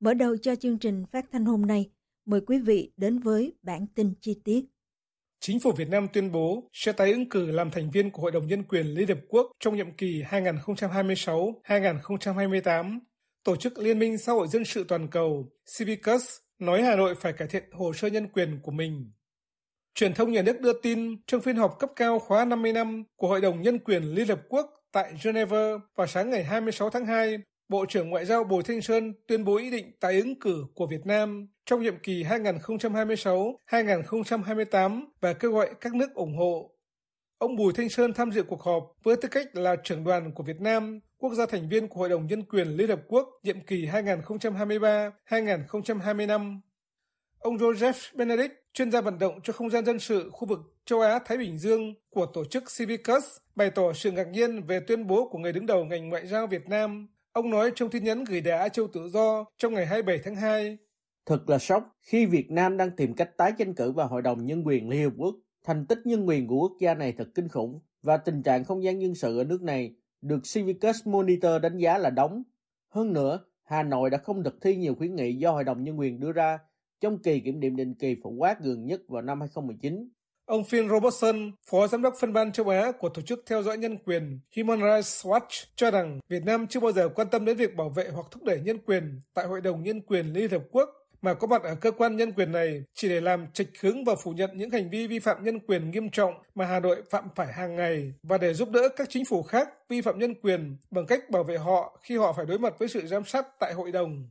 Mở đầu cho chương trình phát thanh hôm nay, mời quý vị đến với bản tin chi tiết. Chính phủ Việt Nam tuyên bố sẽ tái ứng cử làm thành viên của Hội đồng Nhân quyền Liên Hợp Quốc trong nhiệm kỳ 2026-2028. Tổ chức Liên minh Xã hội Dân sự Toàn cầu Civicus nói Hà Nội phải cải thiện hồ sơ nhân quyền của mình. Truyền thông nhà nước đưa tin trong phiên họp cấp cao khóa 50 năm của Hội đồng Nhân quyền Liên Hợp Quốc tại Geneva vào sáng ngày 26 tháng 2, Bộ trưởng Ngoại giao Bùi Thanh Sơn tuyên bố ý định tái ứng cử của Việt Nam trong nhiệm kỳ 2026-2028 và kêu gọi các nước ủng hộ. Ông Bùi Thanh Sơn tham dự cuộc họp với tư cách là trưởng đoàn của Việt Nam, quốc gia thành viên của Hội đồng Nhân quyền Liên Hợp Quốc nhiệm kỳ 2023-2025. Ông Joseph Benedict, chuyên gia vận động cho không gian dân sự khu vực châu Á-Thái Bình Dương của tổ chức Civicus, bày tỏ sự ngạc nhiên về tuyên bố của người đứng đầu ngành ngoại giao Việt Nam Ông nói trong tin nhắn gửi Đài Á Châu Tự Do trong ngày 27 tháng 2. Thật là sốc khi Việt Nam đang tìm cách tái tranh cử vào Hội đồng Nhân quyền Liên Hợp Quốc. Thành tích nhân quyền của quốc gia này thật kinh khủng và tình trạng không gian nhân sự ở nước này được Civicus Monitor đánh giá là đóng. Hơn nữa, Hà Nội đã không thực thi nhiều khuyến nghị do Hội đồng Nhân quyền đưa ra trong kỳ kiểm điểm định kỳ phổ quát gần nhất vào năm 2019. Ông Phil Robertson, Phó Giám đốc phân ban châu Á của Tổ chức Theo dõi Nhân quyền Human Rights Watch cho rằng Việt Nam chưa bao giờ quan tâm đến việc bảo vệ hoặc thúc đẩy nhân quyền tại Hội đồng Nhân quyền Liên Hợp Quốc mà có mặt ở cơ quan nhân quyền này chỉ để làm trịch hướng và phủ nhận những hành vi vi phạm nhân quyền nghiêm trọng mà Hà Nội phạm phải hàng ngày và để giúp đỡ các chính phủ khác vi phạm nhân quyền bằng cách bảo vệ họ khi họ phải đối mặt với sự giám sát tại hội đồng.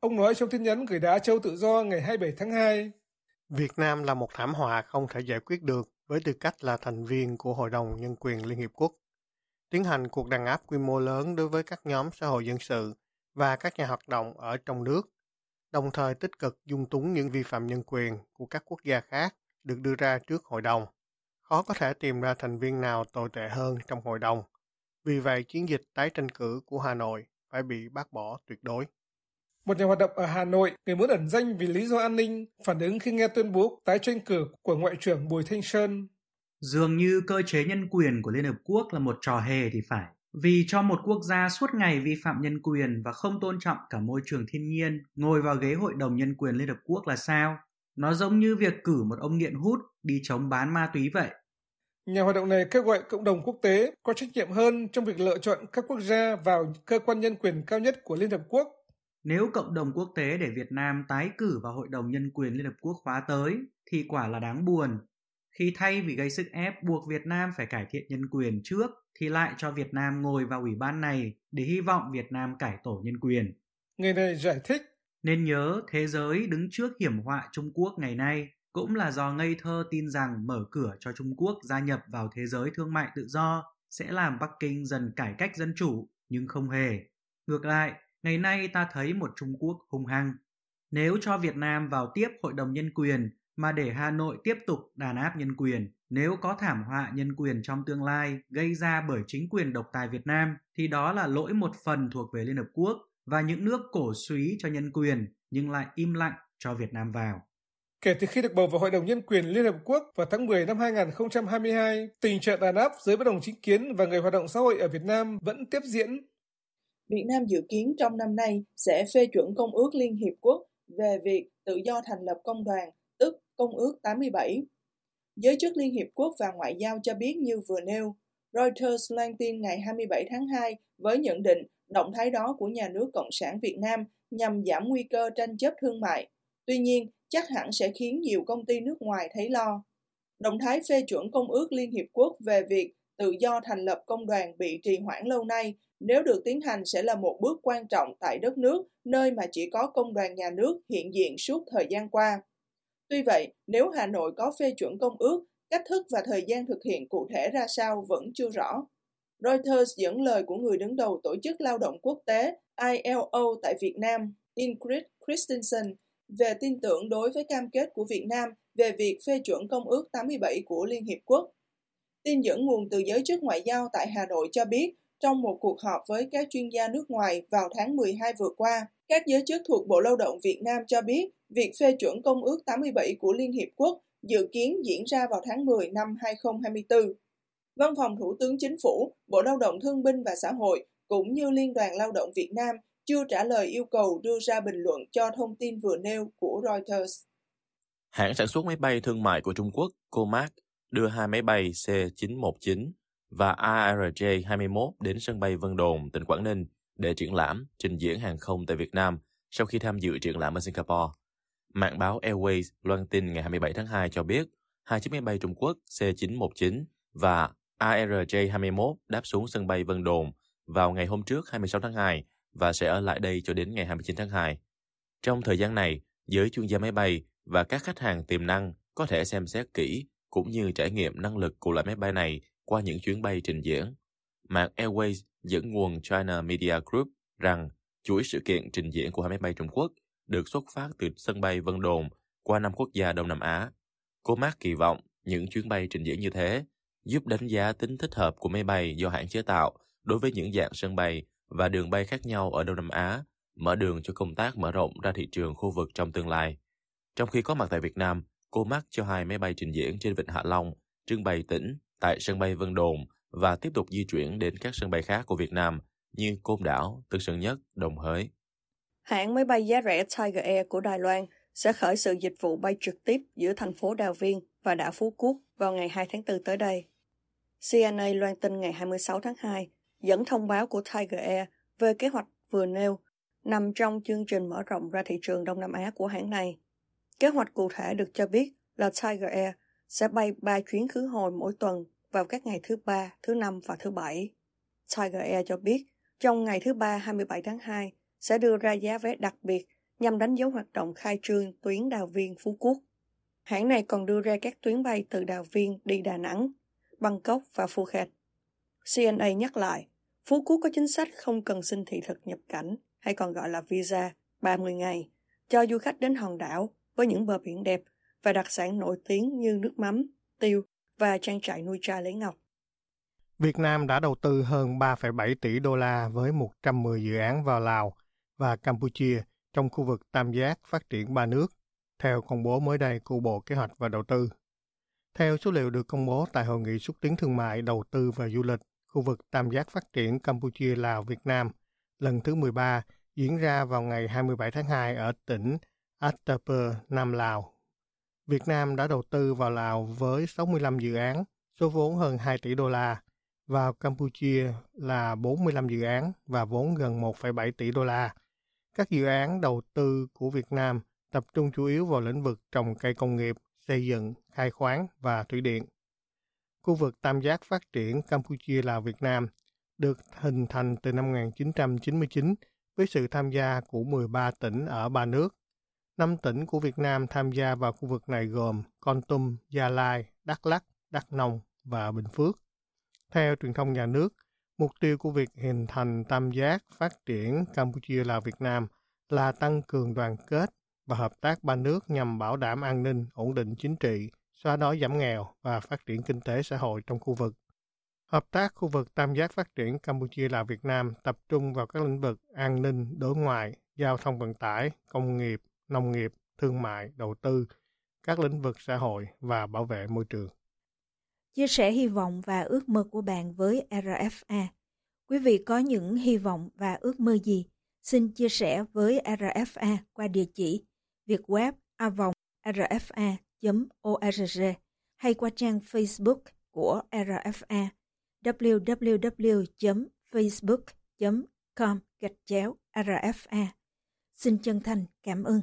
Ông nói trong tin nhắn gửi đá châu tự do ngày 27 tháng 2, Việt Nam là một thảm họa không thể giải quyết được với tư cách là thành viên của Hội đồng Nhân quyền Liên Hiệp Quốc. Tiến hành cuộc đàn áp quy mô lớn đối với các nhóm xã hội dân sự và các nhà hoạt động ở trong nước, đồng thời tích cực dung túng những vi phạm nhân quyền của các quốc gia khác được đưa ra trước hội đồng. Khó có thể tìm ra thành viên nào tồi tệ hơn trong hội đồng. Vì vậy, chiến dịch tái tranh cử của Hà Nội phải bị bác bỏ tuyệt đối. Một nhà hoạt động ở Hà Nội, người muốn ẩn danh vì lý do an ninh, phản ứng khi nghe tuyên bố tái tranh cử của Ngoại trưởng Bùi Thanh Sơn. Dường như cơ chế nhân quyền của Liên Hợp Quốc là một trò hề thì phải. Vì cho một quốc gia suốt ngày vi phạm nhân quyền và không tôn trọng cả môi trường thiên nhiên ngồi vào ghế Hội đồng Nhân quyền Liên Hợp Quốc là sao? Nó giống như việc cử một ông nghiện hút đi chống bán ma túy vậy. Nhà hoạt động này kêu gọi cộng đồng quốc tế có trách nhiệm hơn trong việc lựa chọn các quốc gia vào cơ quan nhân quyền cao nhất của Liên Hợp Quốc nếu cộng đồng quốc tế để Việt Nam tái cử vào Hội đồng Nhân quyền Liên Hợp Quốc khóa tới thì quả là đáng buồn. Khi thay vì gây sức ép buộc Việt Nam phải cải thiện nhân quyền trước thì lại cho Việt Nam ngồi vào ủy ban này để hy vọng Việt Nam cải tổ nhân quyền. Người này giải thích. Nên nhớ thế giới đứng trước hiểm họa Trung Quốc ngày nay cũng là do ngây thơ tin rằng mở cửa cho Trung Quốc gia nhập vào thế giới thương mại tự do sẽ làm Bắc Kinh dần cải cách dân chủ, nhưng không hề. Ngược lại, Ngày nay ta thấy một Trung Quốc hung hăng. Nếu cho Việt Nam vào tiếp Hội đồng Nhân quyền mà để Hà Nội tiếp tục đàn áp nhân quyền, nếu có thảm họa nhân quyền trong tương lai gây ra bởi chính quyền độc tài Việt Nam thì đó là lỗi một phần thuộc về Liên Hợp Quốc và những nước cổ suý cho nhân quyền nhưng lại im lặng cho Việt Nam vào. Kể từ khi được bầu vào Hội đồng Nhân quyền Liên Hợp Quốc vào tháng 10 năm 2022, tình trạng đàn áp giới bất đồng chính kiến và người hoạt động xã hội ở Việt Nam vẫn tiếp diễn Việt Nam dự kiến trong năm nay sẽ phê chuẩn Công ước Liên Hiệp Quốc về việc tự do thành lập công đoàn, tức Công ước 87. Giới chức Liên Hiệp Quốc và Ngoại giao cho biết như vừa nêu, Reuters loan tin ngày 27 tháng 2 với nhận định động thái đó của nhà nước Cộng sản Việt Nam nhằm giảm nguy cơ tranh chấp thương mại. Tuy nhiên, chắc hẳn sẽ khiến nhiều công ty nước ngoài thấy lo. Động thái phê chuẩn Công ước Liên Hiệp Quốc về việc tự do thành lập công đoàn bị trì hoãn lâu nay nếu được tiến hành sẽ là một bước quan trọng tại đất nước, nơi mà chỉ có công đoàn nhà nước hiện diện suốt thời gian qua. Tuy vậy, nếu Hà Nội có phê chuẩn công ước, cách thức và thời gian thực hiện cụ thể ra sao vẫn chưa rõ. Reuters dẫn lời của người đứng đầu Tổ chức Lao động Quốc tế ILO tại Việt Nam, Ingrid Christensen, về tin tưởng đối với cam kết của Việt Nam về việc phê chuẩn Công ước 87 của Liên Hiệp Quốc. Tin dẫn nguồn từ giới chức ngoại giao tại Hà Nội cho biết, trong một cuộc họp với các chuyên gia nước ngoài vào tháng 12 vừa qua, các giới chức thuộc Bộ Lao động Việt Nam cho biết việc phê chuẩn Công ước 87 của Liên Hiệp Quốc dự kiến diễn ra vào tháng 10 năm 2024. Văn phòng Thủ tướng Chính phủ, Bộ Lao động Thương binh và Xã hội cũng như Liên đoàn Lao động Việt Nam chưa trả lời yêu cầu đưa ra bình luận cho thông tin vừa nêu của Reuters. Hãng sản xuất máy bay thương mại của Trung Quốc Comac đưa hai máy bay C-919 và ARJ-21 đến sân bay Vân Đồn, tỉnh Quảng Ninh để triển lãm, trình diễn hàng không tại Việt Nam sau khi tham dự triển lãm ở Singapore. Mạng báo Airways loan tin ngày 27 tháng 2 cho biết hai chiếc máy bay Trung Quốc C-919 và ARJ-21 đáp xuống sân bay Vân Đồn vào ngày hôm trước 26 tháng 2 và sẽ ở lại đây cho đến ngày 29 tháng 2. Trong thời gian này, giới chuyên gia máy bay và các khách hàng tiềm năng có thể xem xét kỹ cũng như trải nghiệm năng lực của loại máy bay này qua những chuyến bay trình diễn. Mạng Airways dẫn nguồn China Media Group rằng chuỗi sự kiện trình diễn của hai máy bay Trung Quốc được xuất phát từ sân bay Vân Đồn qua năm quốc gia Đông Nam Á. Cô Mark kỳ vọng những chuyến bay trình diễn như thế giúp đánh giá tính thích hợp của máy bay do hãng chế tạo đối với những dạng sân bay và đường bay khác nhau ở Đông Nam Á, mở đường cho công tác mở rộng ra thị trường khu vực trong tương lai. Trong khi có mặt tại Việt Nam, cô Mark cho hai máy bay trình diễn trên Vịnh Hạ Long, trưng bày tỉnh tại sân bay Vân Đồn và tiếp tục di chuyển đến các sân bay khác của Việt Nam như Côn Đảo, Tân Sơn Nhất, Đồng Hới. Hãng máy bay giá rẻ Tiger Air của Đài Loan sẽ khởi sự dịch vụ bay trực tiếp giữa thành phố Đào Viên và đảo Phú Quốc vào ngày 2 tháng 4 tới đây. CNA loan tin ngày 26 tháng 2 dẫn thông báo của Tiger Air về kế hoạch vừa nêu nằm trong chương trình mở rộng ra thị trường Đông Nam Á của hãng này. Kế hoạch cụ thể được cho biết là Tiger Air sẽ bay 3 chuyến khứ hồi mỗi tuần vào các ngày thứ ba, thứ năm và thứ bảy. Tiger Air cho biết trong ngày thứ ba 27 tháng 2 sẽ đưa ra giá vé đặc biệt nhằm đánh dấu hoạt động khai trương tuyến Đào Viên Phú Quốc. Hãng này còn đưa ra các tuyến bay từ Đào Viên đi Đà Nẵng, Bangkok và Phuket. CNA nhắc lại, Phú Quốc có chính sách không cần xin thị thực nhập cảnh hay còn gọi là visa 30 ngày cho du khách đến hòn đảo với những bờ biển đẹp và đặc sản nổi tiếng như nước mắm, tiêu và trang trại nuôi trai lấy ngọc. Việt Nam đã đầu tư hơn 3,7 tỷ đô la với 110 dự án vào Lào và Campuchia trong khu vực tam giác phát triển ba nước, theo công bố mới đây của Bộ Kế hoạch và Đầu tư. Theo số liệu được công bố tại Hội nghị xúc tiến thương mại, đầu tư và du lịch khu vực tam giác phát triển Campuchia, Lào, Việt Nam lần thứ 13 diễn ra vào ngày 27 tháng 2 ở tỉnh Attapur, Nam Lào. Việt Nam đã đầu tư vào Lào với 65 dự án, số vốn hơn 2 tỷ đô la, vào Campuchia là 45 dự án và vốn gần 1,7 tỷ đô la. Các dự án đầu tư của Việt Nam tập trung chủ yếu vào lĩnh vực trồng cây công nghiệp, xây dựng, khai khoáng và thủy điện. Khu vực tam giác phát triển Campuchia Lào Việt Nam được hình thành từ năm 1999 với sự tham gia của 13 tỉnh ở ba nước. Năm tỉnh của Việt Nam tham gia vào khu vực này gồm Con Tum, Gia Lai, Đắk Lắk, Đắk Nông và Bình Phước. Theo truyền thông nhà nước, mục tiêu của việc hình thành tam giác phát triển Campuchia Lào Việt Nam là tăng cường đoàn kết và hợp tác ba nước nhằm bảo đảm an ninh, ổn định chính trị, xóa đói giảm nghèo và phát triển kinh tế xã hội trong khu vực. Hợp tác khu vực tam giác phát triển Campuchia Lào Việt Nam tập trung vào các lĩnh vực an ninh, đối ngoại, giao thông vận tải, công nghiệp, nông nghiệp, thương mại, đầu tư, các lĩnh vực xã hội và bảo vệ môi trường. Chia sẻ hy vọng và ước mơ của bạn với RFA. Quý vị có những hy vọng và ước mơ gì? Xin chia sẻ với RFA qua địa chỉ việt web avongrfa.org hay qua trang Facebook của RFA www.facebook.com gạch chéo RFA. Xin chân thành cảm ơn.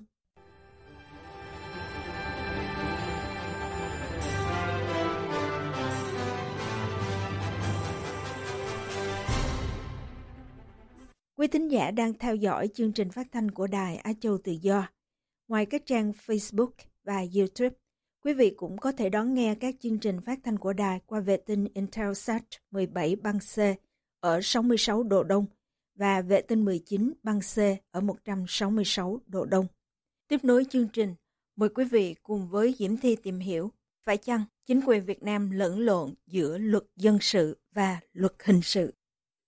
Quý thính giả đang theo dõi chương trình phát thanh của Đài Á Châu Tự Do. Ngoài các trang Facebook và YouTube, quý vị cũng có thể đón nghe các chương trình phát thanh của đài qua vệ tinh Intelsat 17 băng C ở 66 độ Đông và vệ tinh 19 băng C ở 166 độ Đông. Tiếp nối chương trình, mời quý vị cùng với Diễm Thi tìm hiểu phải chăng chính quyền Việt Nam lẫn lộn giữa luật dân sự và luật hình sự.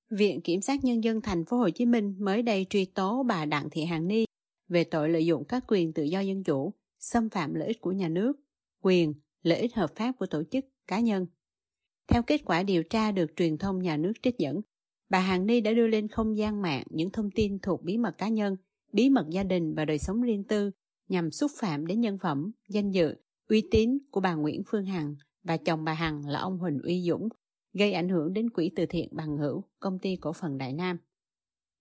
Viện Kiểm sát Nhân dân Thành phố Hồ Chí Minh mới đây truy tố bà Đặng Thị Hàn Ni về tội lợi dụng các quyền tự do dân chủ, xâm phạm lợi ích của nhà nước, quyền, lợi ích hợp pháp của tổ chức, cá nhân. Theo kết quả điều tra được truyền thông nhà nước trích dẫn, bà Hàn Ni đã đưa lên không gian mạng những thông tin thuộc bí mật cá nhân, bí mật gia đình và đời sống riêng tư nhằm xúc phạm đến nhân phẩm, danh dự, uy tín của bà Nguyễn Phương Hằng và chồng bà Hằng là ông Huỳnh Uy Dũng, gây ảnh hưởng đến quỹ từ thiện bằng hữu, công ty cổ phần Đại Nam.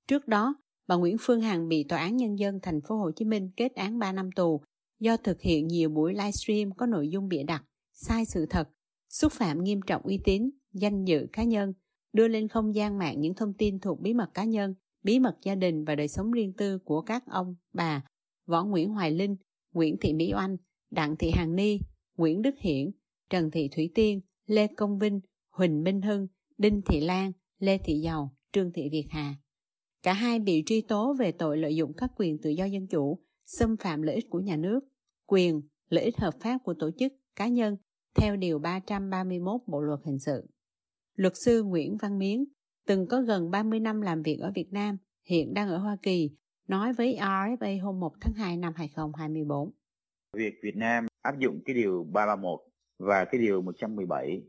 Trước đó, bà Nguyễn Phương Hằng bị Tòa án Nhân dân thành phố Hồ Chí Minh kết án 3 năm tù do thực hiện nhiều buổi livestream có nội dung bịa đặt, sai sự thật, xúc phạm nghiêm trọng uy tín, danh dự cá nhân, đưa lên không gian mạng những thông tin thuộc bí mật cá nhân, bí mật gia đình và đời sống riêng tư của các ông, bà, Võ Nguyễn Hoài Linh, Nguyễn Thị Mỹ Oanh, Đặng Thị Hằng Ni, Nguyễn Đức Hiển, Trần Thị Thủy Tiên, Lê Công Vinh, Huỳnh Minh Hưng, Đinh Thị Lan, Lê Thị Giàu, Trương Thị Việt Hà. Cả hai bị truy tố về tội lợi dụng các quyền tự do dân chủ, xâm phạm lợi ích của nhà nước, quyền, lợi ích hợp pháp của tổ chức, cá nhân theo Điều 331 Bộ Luật Hình sự. Luật sư Nguyễn Văn Miến, từng có gần 30 năm làm việc ở Việt Nam, hiện đang ở Hoa Kỳ, nói với RFA hôm 1 tháng 2 năm 2024. Việc Việt Nam áp dụng cái điều 331 và cái điều 117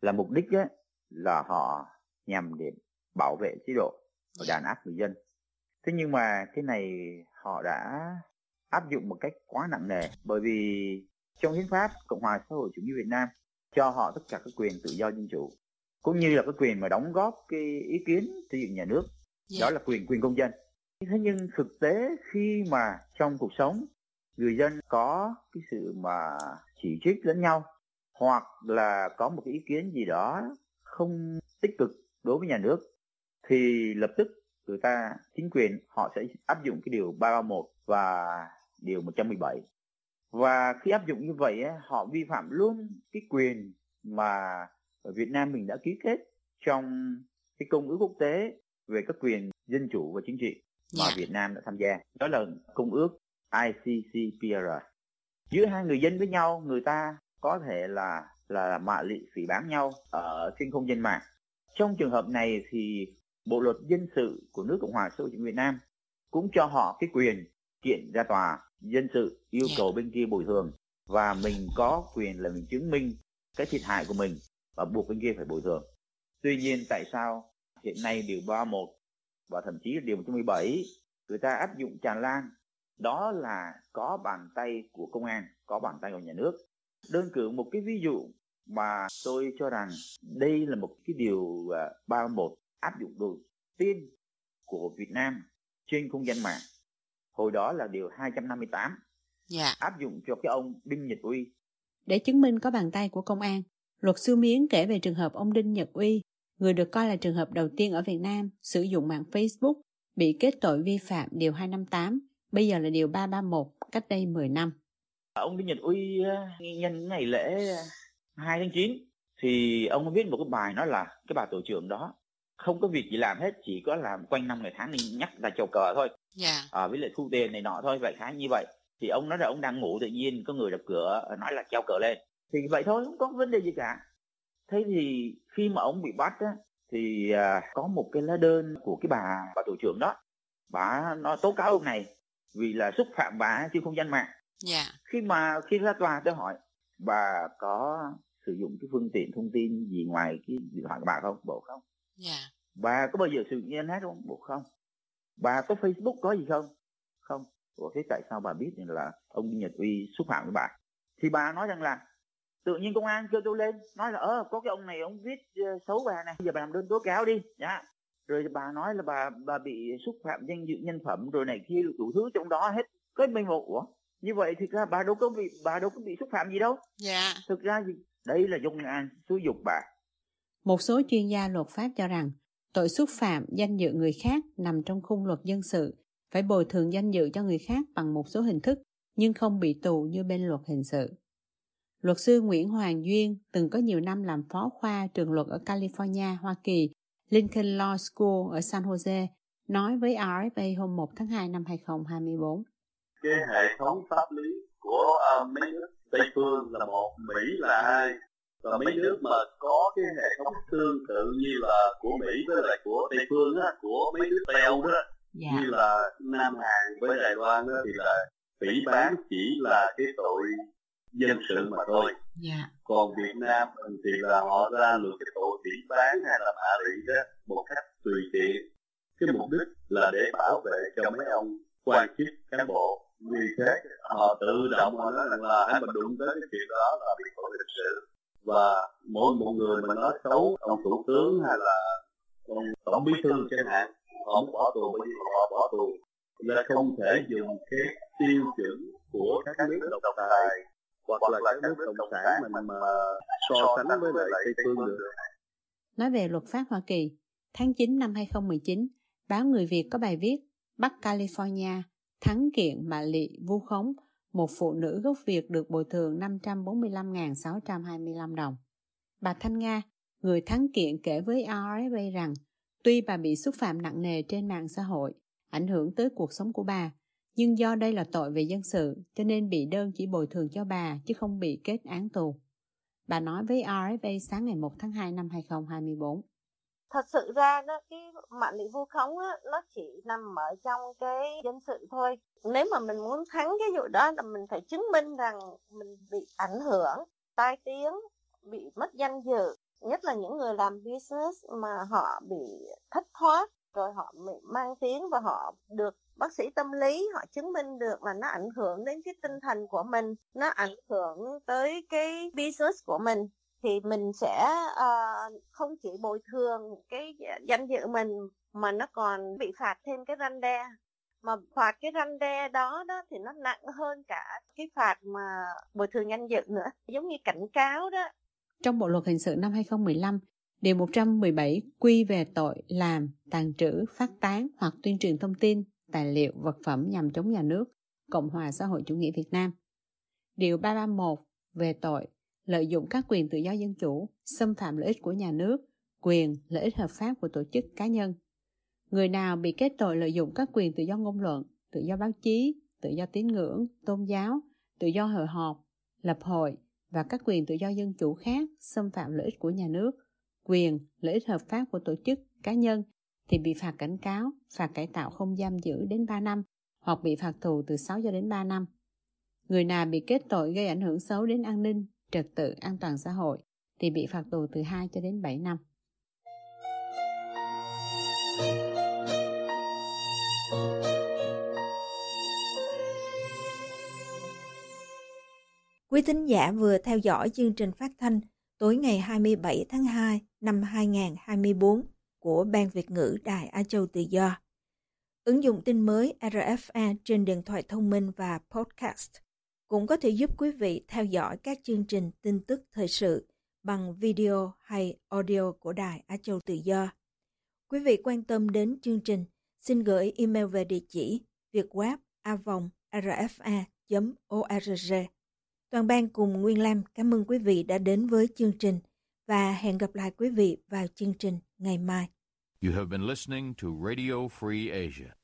là mục đích á, là họ nhằm để bảo vệ chế độ và đàn áp người dân. Thế nhưng mà cái này họ đã áp dụng một cách quá nặng nề bởi vì trong hiến pháp Cộng hòa xã hội chủ nghĩa Việt Nam cho họ tất cả các quyền tự do dân chủ cũng như là cái quyền mà đóng góp cái ý kiến xây dựng nhà nước yeah. Dạ. đó là quyền quyền công dân thế nhưng thực tế khi mà trong cuộc sống người dân có cái sự mà chỉ trích lẫn nhau hoặc là có một cái ý kiến gì đó không tích cực đối với nhà nước thì lập tức người ta chính quyền họ sẽ áp dụng cái điều 331 và điều 117 và khi áp dụng như vậy họ vi phạm luôn cái quyền mà ở Việt Nam mình đã ký kết trong cái công ước quốc tế về các quyền dân chủ và chính trị mà yeah. Dạ. Việt Nam đã tham gia đó là công ước ICCPR giữa hai người dân với nhau người ta có thể là là mạ lị phỉ báng nhau ở trên không gian mạng. Trong trường hợp này thì bộ luật dân sự của nước cộng hòa xã hội chủ nghĩa việt nam cũng cho họ cái quyền kiện ra tòa dân sự yêu dạ. cầu bên kia bồi thường và mình có quyền là mình chứng minh cái thiệt hại của mình và buộc bên kia phải bồi thường. Tuy nhiên tại sao hiện nay điều 31 và thậm chí điều 117 người ta áp dụng tràn lan đó là có bàn tay của công an có bàn tay của nhà nước đơn cử một cái ví dụ mà tôi cho rằng đây là một cái điều 31 à, áp dụng đầu tiên của Việt Nam trên không gian mạng hồi đó là điều 258 yeah. Dạ. áp dụng cho cái ông Đinh Nhật Uy để chứng minh có bàn tay của công an luật sư Miến kể về trường hợp ông Đinh Nhật Uy người được coi là trường hợp đầu tiên ở Việt Nam sử dụng mạng Facebook bị kết tội vi phạm điều 258 bây giờ là điều 331 cách đây 10 năm ông Đinh Nhật Uy nhân ngày lễ 2 tháng 9 thì ông viết một cái bài nói là cái bà tổ trưởng đó không có việc gì làm hết chỉ có làm quanh năm ngày tháng nhắc là chầu cờ thôi. Yeah. Dạ. à, với lại thu tiền này nọ thôi vậy khá như vậy. Thì ông nói là ông đang ngủ tự nhiên có người đập cửa nói là treo cờ lên. Thì vậy thôi không có vấn đề gì cả. Thế thì khi mà ông bị bắt á, thì à, có một cái lá đơn của cái bà bà tổ trưởng đó. Bà nó tố cáo ông này vì là xúc phạm bà trên không gian mạng yeah. Dạ. khi mà khi ra tòa tôi hỏi bà có sử dụng cái phương tiện thông tin gì ngoài cái điện thoại của bà không? Bộ không? Yeah. Dạ. bà có bao giờ sử dụng internet không? Bộ không. Bà có facebook có gì không? Không. Ủa thế tại sao bà biết là ông Nhật Uy xúc phạm với bà? Thì bà nói rằng là tự nhiên công an kêu tôi lên nói là ơ có cái ông này ông viết uh, xấu bà này. Giờ bà làm đơn tố cáo đi. Dạ. Rồi bà nói là bà bà bị xúc phạm danh dự nhân phẩm rồi này kia đủ thứ trong đó hết. Cái mình một ủa như vậy thì ra bà đâu có bị bà đâu có bị xúc phạm gì đâu dạ thực ra gì đây là dùng an xúi dục bà một số chuyên gia luật pháp cho rằng tội xúc phạm danh dự người khác nằm trong khung luật dân sự phải bồi thường danh dự cho người khác bằng một số hình thức nhưng không bị tù như bên luật hình sự. Luật sư Nguyễn Hoàng Duyên từng có nhiều năm làm phó khoa trường luật ở California, Hoa Kỳ, Lincoln Law School ở San Jose, nói với RFA hôm 1 tháng 2 năm 2024. Cái hệ thống pháp lý của uh, mấy nước Tây phương là một, Mỹ là hai, và mấy nước mà có cái hệ thống tương tự như là của Mỹ với lại của Tây phương á, của mấy nước Tây Âu đó, dạ. như là Nam Hàn với Đài Loan đó, thì là phỉ bán chỉ là cái tội dân sự mà thôi. Yeah. Dạ. Còn Việt Nam thì là họ ra luật cái tội phỉ bán hay là mạ rị đó một cách tùy tiện. Cái mục đích là để bảo vệ cho mấy ông quan chức cán bộ vì thế họ tự động họ nói rằng là hãy mà đụng tới cái chuyện đó là bị tội lịch sự và mỗi một người mà nói xấu ông thủ tướng hay là ông tổng bí thư chẳng hạn họ bỏ tù bởi vì họ bỏ tù là không thể dùng cái tiêu chuẩn của các nước độc tài hoặc là các nước cộng sản mình mà so sánh với lại Tây phương được. Nói về luật pháp Hoa Kỳ, tháng 9 năm 2019, báo Người Việt có bài viết Bắc California thắng kiện bà Lị vu khống một phụ nữ gốc Việt được bồi thường 545.625 đồng. Bà Thanh Nga, người thắng kiện kể với RFA rằng tuy bà bị xúc phạm nặng nề trên mạng xã hội, ảnh hưởng tới cuộc sống của bà, nhưng do đây là tội về dân sự cho nên bị đơn chỉ bồi thường cho bà chứ không bị kết án tù. Bà nói với RFA sáng ngày 1 tháng 2 năm 2024. Thật sự ra đó, cái mạng lị vu khống đó, nó chỉ nằm ở trong cái dân sự thôi. Nếu mà mình muốn thắng cái vụ đó là mình phải chứng minh rằng mình bị ảnh hưởng, tai tiếng, bị mất danh dự. Nhất là những người làm business mà họ bị thất thoát rồi họ bị mang tiếng và họ được bác sĩ tâm lý họ chứng minh được là nó ảnh hưởng đến cái tinh thần của mình nó ảnh hưởng tới cái business của mình thì mình sẽ uh, không chỉ bồi thường cái danh dự mình mà nó còn bị phạt thêm cái răn đe mà phạt cái răn đe đó đó thì nó nặng hơn cả cái phạt mà bồi thường danh dự nữa giống như cảnh cáo đó trong bộ luật hình sự năm 2015 Điều 117 quy về tội làm, tàn trữ, phát tán hoặc tuyên truyền thông tin, tài liệu, vật phẩm nhằm chống nhà nước, Cộng hòa xã hội chủ nghĩa Việt Nam. Điều 331 về tội lợi dụng các quyền tự do dân chủ, xâm phạm lợi ích của nhà nước, quyền, lợi ích hợp pháp của tổ chức cá nhân. Người nào bị kết tội lợi dụng các quyền tự do ngôn luận, tự do báo chí, tự do tín ngưỡng, tôn giáo, tự do hội họp, lập hội và các quyền tự do dân chủ khác xâm phạm lợi ích của nhà nước, quyền, lợi ích hợp pháp của tổ chức, cá nhân thì bị phạt cảnh cáo, phạt cải tạo không giam giữ đến 3 năm hoặc bị phạt tù từ 6 cho đến 3 năm. Người nào bị kết tội gây ảnh hưởng xấu đến an ninh, trật tự, an toàn xã hội thì bị phạt tù từ 2 cho đến 7 năm. Quý thính giả vừa theo dõi chương trình phát thanh tối ngày 27 tháng 2 năm 2024 của Ban Việt ngữ Đài Á Châu Tự Do. Ứng dụng tin mới RFA trên điện thoại thông minh và podcast cũng có thể giúp quý vị theo dõi các chương trình tin tức thời sự bằng video hay audio của Đài Á Châu Tự Do. Quý vị quan tâm đến chương trình, xin gửi email về địa chỉ việtweb rfa.org. Toàn ban cùng Nguyên Lam cảm ơn quý vị đã đến với chương trình và hẹn gặp lại quý vị vào chương trình ngày mai. You have been listening to Radio Free Asia.